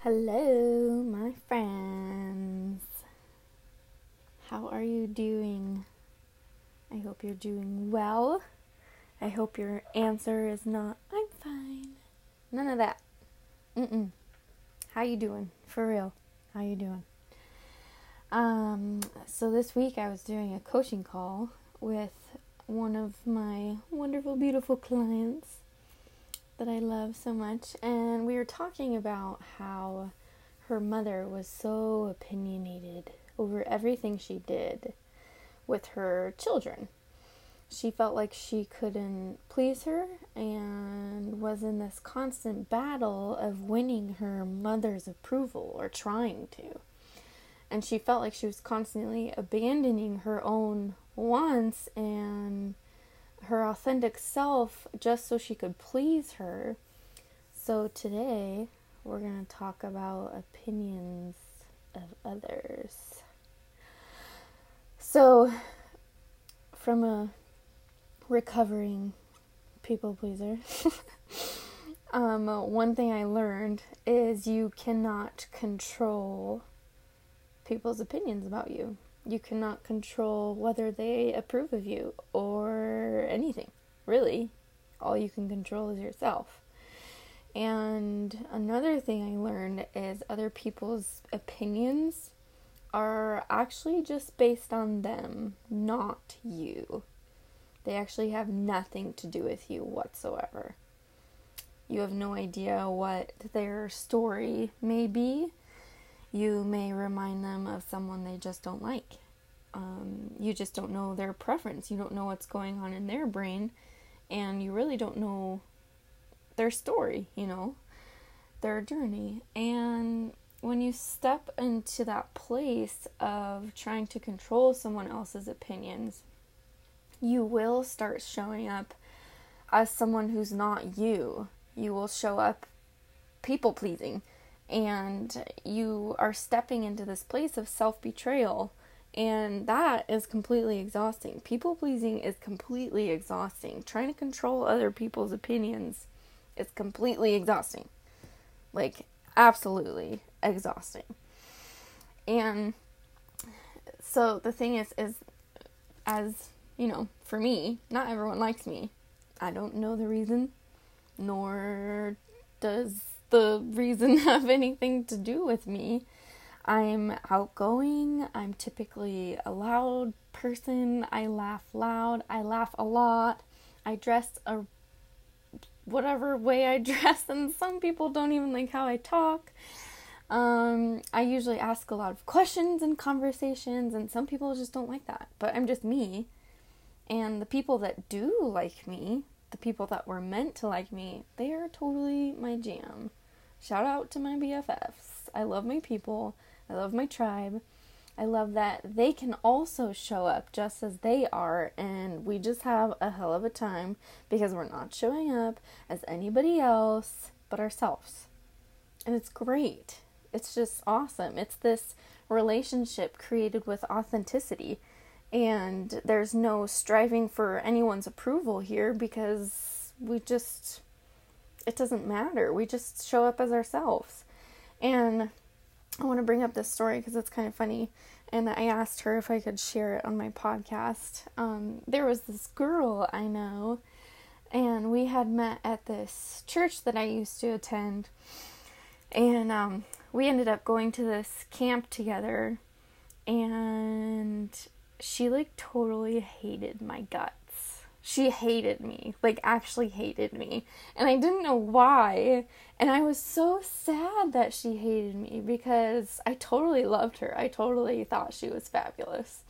Hello, my friends. How are you doing? I hope you're doing well. I hope your answer is not I'm fine. None of that. Mm-mm. How you doing? For real. How you doing? Um, so this week I was doing a coaching call with one of my wonderful beautiful clients that I love so much, and we were talking about how her mother was so opinionated over everything she did with her children. She felt like she couldn't please her and was in this constant battle of winning her mother's approval or trying to. And she felt like she was constantly abandoning her own wants and her authentic self just so she could please her. So today we're going to talk about opinions of others. So, from a recovering people pleaser, um, one thing I learned is you cannot control people's opinions about you you cannot control whether they approve of you or anything, really. All you can control is yourself. And another thing I learned is other people's opinions are actually just based on them, not you. They actually have nothing to do with you whatsoever. You have no idea what their story may be you may remind them of someone they just don't like. Um, you just don't know their preference. You don't know what's going on in their brain, and you really don't know their story, you know, their journey. And when you step into that place of trying to control someone else's opinions, you will start showing up as someone who's not you. You will show up people pleasing and you are stepping into this place of self betrayal. And that is completely exhausting. People pleasing is completely exhausting. Trying to control other people's opinions is completely exhausting. Like, absolutely exhausting. And so the thing is, is as you know, for me, not everyone likes me. I don't know the reason, nor does the reason have anything to do with me. I'm outgoing. I'm typically a loud person. I laugh loud. I laugh a lot. I dress a whatever way I dress, and some people don't even like how I talk. Um, I usually ask a lot of questions in conversations, and some people just don't like that. But I'm just me. And the people that do like me, the people that were meant to like me, they are totally my jam. Shout out to my BFFs. I love my people. I love my tribe. I love that they can also show up just as they are, and we just have a hell of a time because we're not showing up as anybody else but ourselves. And it's great. It's just awesome. It's this relationship created with authenticity and there's no striving for anyone's approval here because we just it doesn't matter. We just show up as ourselves. And I want to bring up this story because it's kind of funny. And I asked her if I could share it on my podcast. Um, there was this girl I know, and we had met at this church that I used to attend. And um, we ended up going to this camp together. And she like totally hated my guts. She hated me, like actually hated me. And I didn't know why. And I was so sad that she hated me because I totally loved her. I totally thought she was fabulous.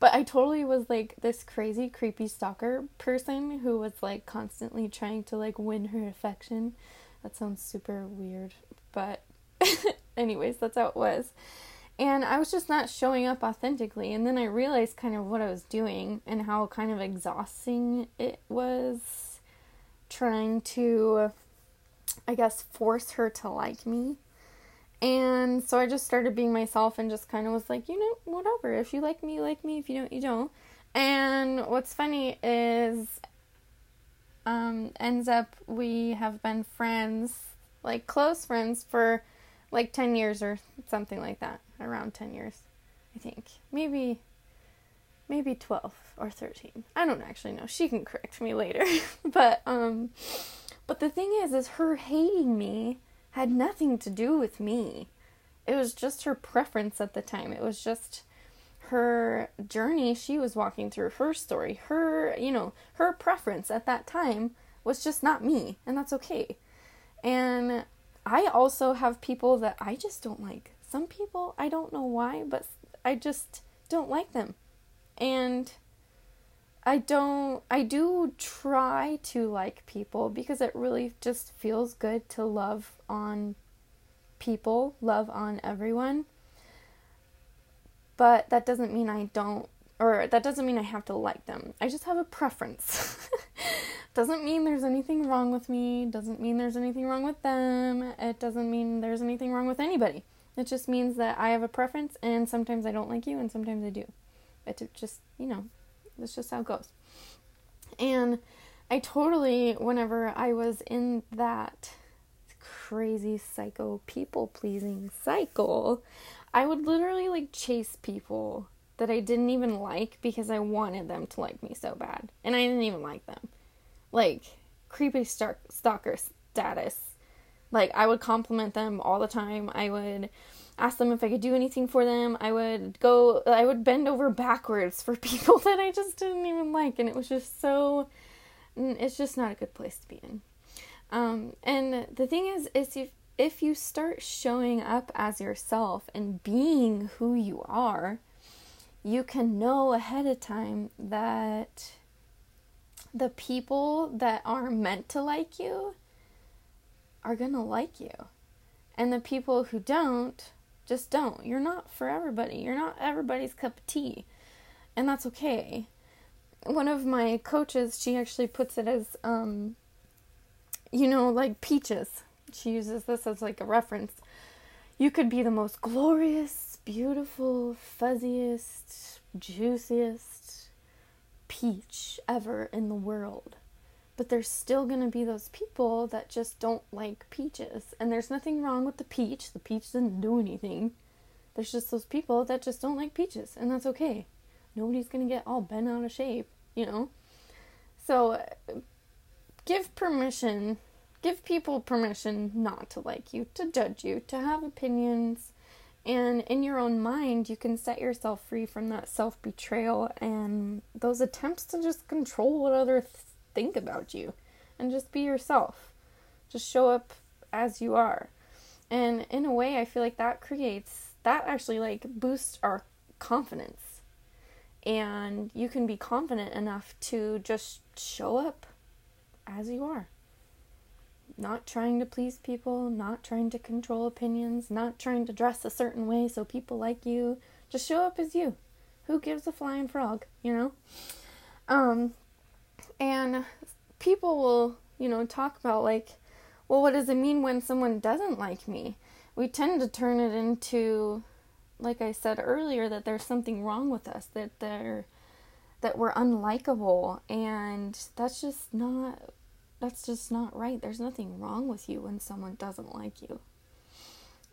But I totally was like this crazy creepy stalker person who was like constantly trying to like win her affection. That sounds super weird, but anyways, that's how it was. And I was just not showing up authentically. And then I realized kind of what I was doing and how kind of exhausting it was trying to, I guess, force her to like me. And so I just started being myself and just kind of was like, you know, whatever. If you like me, you like me. If you don't, you don't. And what's funny is, um, ends up we have been friends, like close friends, for like 10 years or something like that, around 10 years, I think. Maybe maybe 12 or 13. I don't actually know. She can correct me later. but um but the thing is is her hating me had nothing to do with me. It was just her preference at the time. It was just her journey she was walking through, her story, her, you know, her preference at that time was just not me, and that's okay. And I also have people that I just don't like. Some people, I don't know why, but I just don't like them. And I don't, I do try to like people because it really just feels good to love on people, love on everyone. But that doesn't mean I don't, or that doesn't mean I have to like them. I just have a preference. doesn't mean there's anything wrong with me, doesn't mean there's anything wrong with them, it doesn't mean there's anything wrong with anybody. It just means that I have a preference and sometimes I don't like you and sometimes I do. It just, you know, that's just how it goes. And I totally, whenever I was in that crazy psycho people pleasing cycle, I would literally like chase people that I didn't even like because I wanted them to like me so bad. And I didn't even like them. Like, creepy stalker status. Like, I would compliment them all the time. I would ask them if I could do anything for them. I would go, I would bend over backwards for people that I just didn't even like. And it was just so, it's just not a good place to be in. Um, and the thing is, is if, if you start showing up as yourself and being who you are, you can know ahead of time that the people that are meant to like you are going to like you. And the people who don't just don't. You're not for everybody. You're not everybody's cup of tea. And that's okay. One of my coaches, she actually puts it as um you know, like peaches. She uses this as like a reference. You could be the most glorious, beautiful, fuzziest, juiciest peach ever in the world. But there's still going to be those people that just don't like peaches. And there's nothing wrong with the peach. The peach didn't do anything. There's just those people that just don't like peaches. And that's okay. Nobody's going to get all bent out of shape, you know? So give permission, give people permission not to like you, to judge you, to have opinions. And in your own mind, you can set yourself free from that self betrayal and those attempts to just control what others think about you and just be yourself. Just show up as you are. And in a way, I feel like that creates, that actually like boosts our confidence. And you can be confident enough to just show up as you are. Not trying to please people, not trying to control opinions, not trying to dress a certain way so people like you. Just show up as you. Who gives a flying frog, you know? Um, and people will, you know, talk about like, well, what does it mean when someone doesn't like me? We tend to turn it into, like I said earlier, that there's something wrong with us, that they're that we're unlikable, and that's just not that's just not right. There's nothing wrong with you when someone doesn't like you.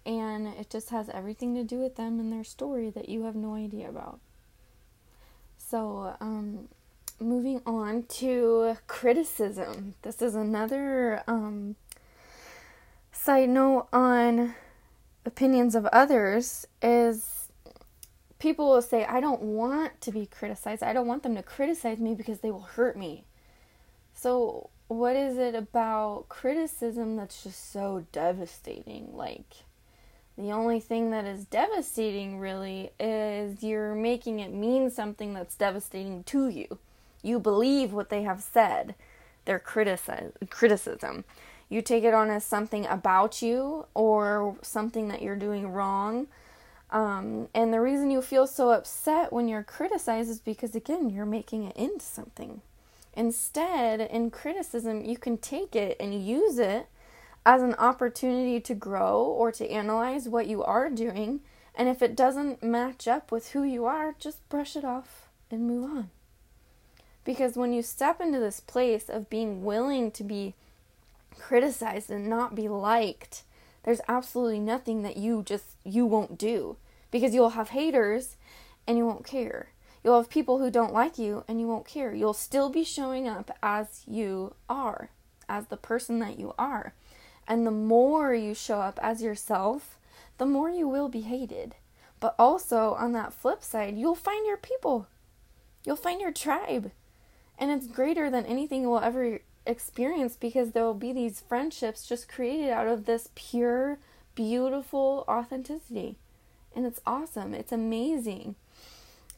And it just has everything to do with them and their story that you have no idea about. So, um, moving on to criticism. This is another um, side note on opinions of others is people will say I don't want to be criticized. I don't want them to criticize me because they will hurt me. So, what is it about criticism that's just so devastating? Like the only thing that is devastating really is you're making it mean something that's devastating to you you believe what they have said, their critici- criticism. You take it on as something about you or something that you're doing wrong. Um, and the reason you feel so upset when you're criticized is because, again, you're making it into something. Instead, in criticism, you can take it and use it as an opportunity to grow or to analyze what you are doing. And if it doesn't match up with who you are, just brush it off and move on. Because when you step into this place of being willing to be criticized and not be liked, There's absolutely nothing that you just you won't do because you'll have haters and you won't care. You'll have people who don't like you and you won't care. You'll still be showing up as you are, as the person that you are. And the more you show up as yourself, the more you will be hated. But also, on that flip side, you'll find your people. You'll find your tribe. And it's greater than anything we'll ever experience because there will be these friendships just created out of this pure, beautiful authenticity. And it's awesome. It's amazing.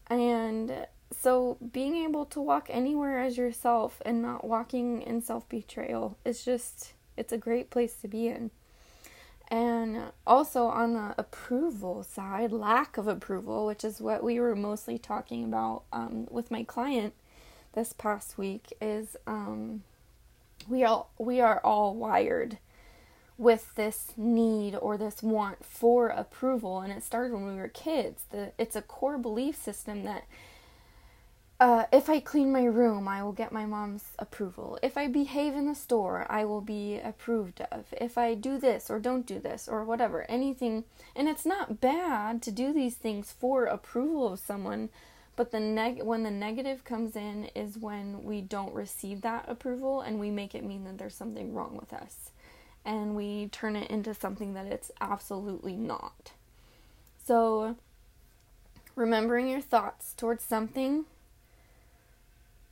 And so being able to walk anywhere as yourself and not walking in self betrayal is just, it's a great place to be in. And also on the approval side, lack of approval, which is what we were mostly talking about um, with my client this past week, is um, we all we are all wired with this need or this want for approval, and it started when we were kids. The it's a core belief system that uh, if I clean my room, I will get my mom's approval. If I behave in the store, I will be approved of. If I do this or don't do this or whatever, anything. And it's not bad to do these things for approval of someone, but the neg- when the negative comes in is when we don't receive that approval and we make it mean that there's something wrong with us. And we turn it into something that it's absolutely not. So, remembering your thoughts towards something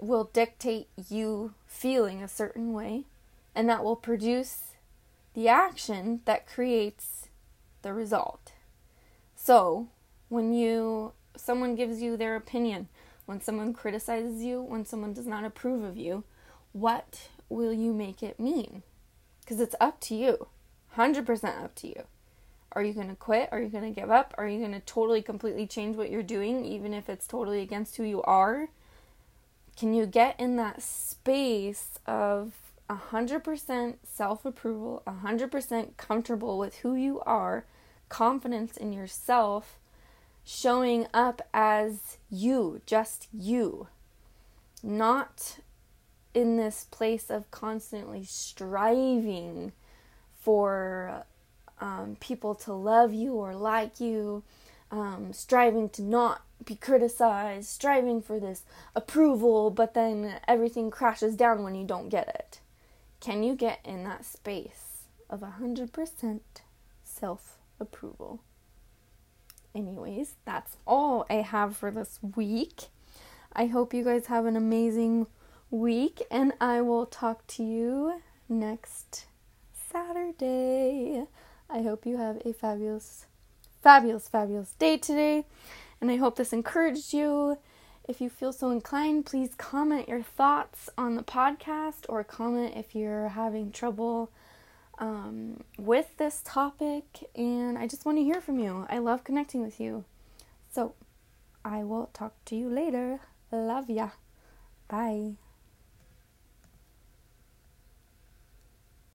will dictate you feeling a certain way, and that will produce the action that creates the result. So, when you someone gives you their opinion, when someone criticizes you, when someone does not approve of you, what will you make it mean? Because it's up to you. 100% up to you. Are you going to quit? Are you going to give up? Are you going to totally, completely change what you're doing, even if it's totally against who you are? Can you get in that space of 100% self approval, 100% comfortable with who you are, confidence in yourself, showing up as you, just you, not in this place of constantly striving for um, people to love you or like you, um, striving to not be criticized, striving for this approval, but then everything crashes down when you don't get it. Can you get in that space of 100% self approval? Anyways, that's all I have for this week. I hope you guys have an amazing week, and I will talk to you next Saturday. I hope you have a fabulous, fabulous, fabulous day today, and I hope this encouraged you. If you feel so inclined, please comment your thoughts on the podcast or comment if you're having trouble um, with this topic, and I just want to hear from you. I love connecting with you. So, I will talk to you later. Love ya. Bye.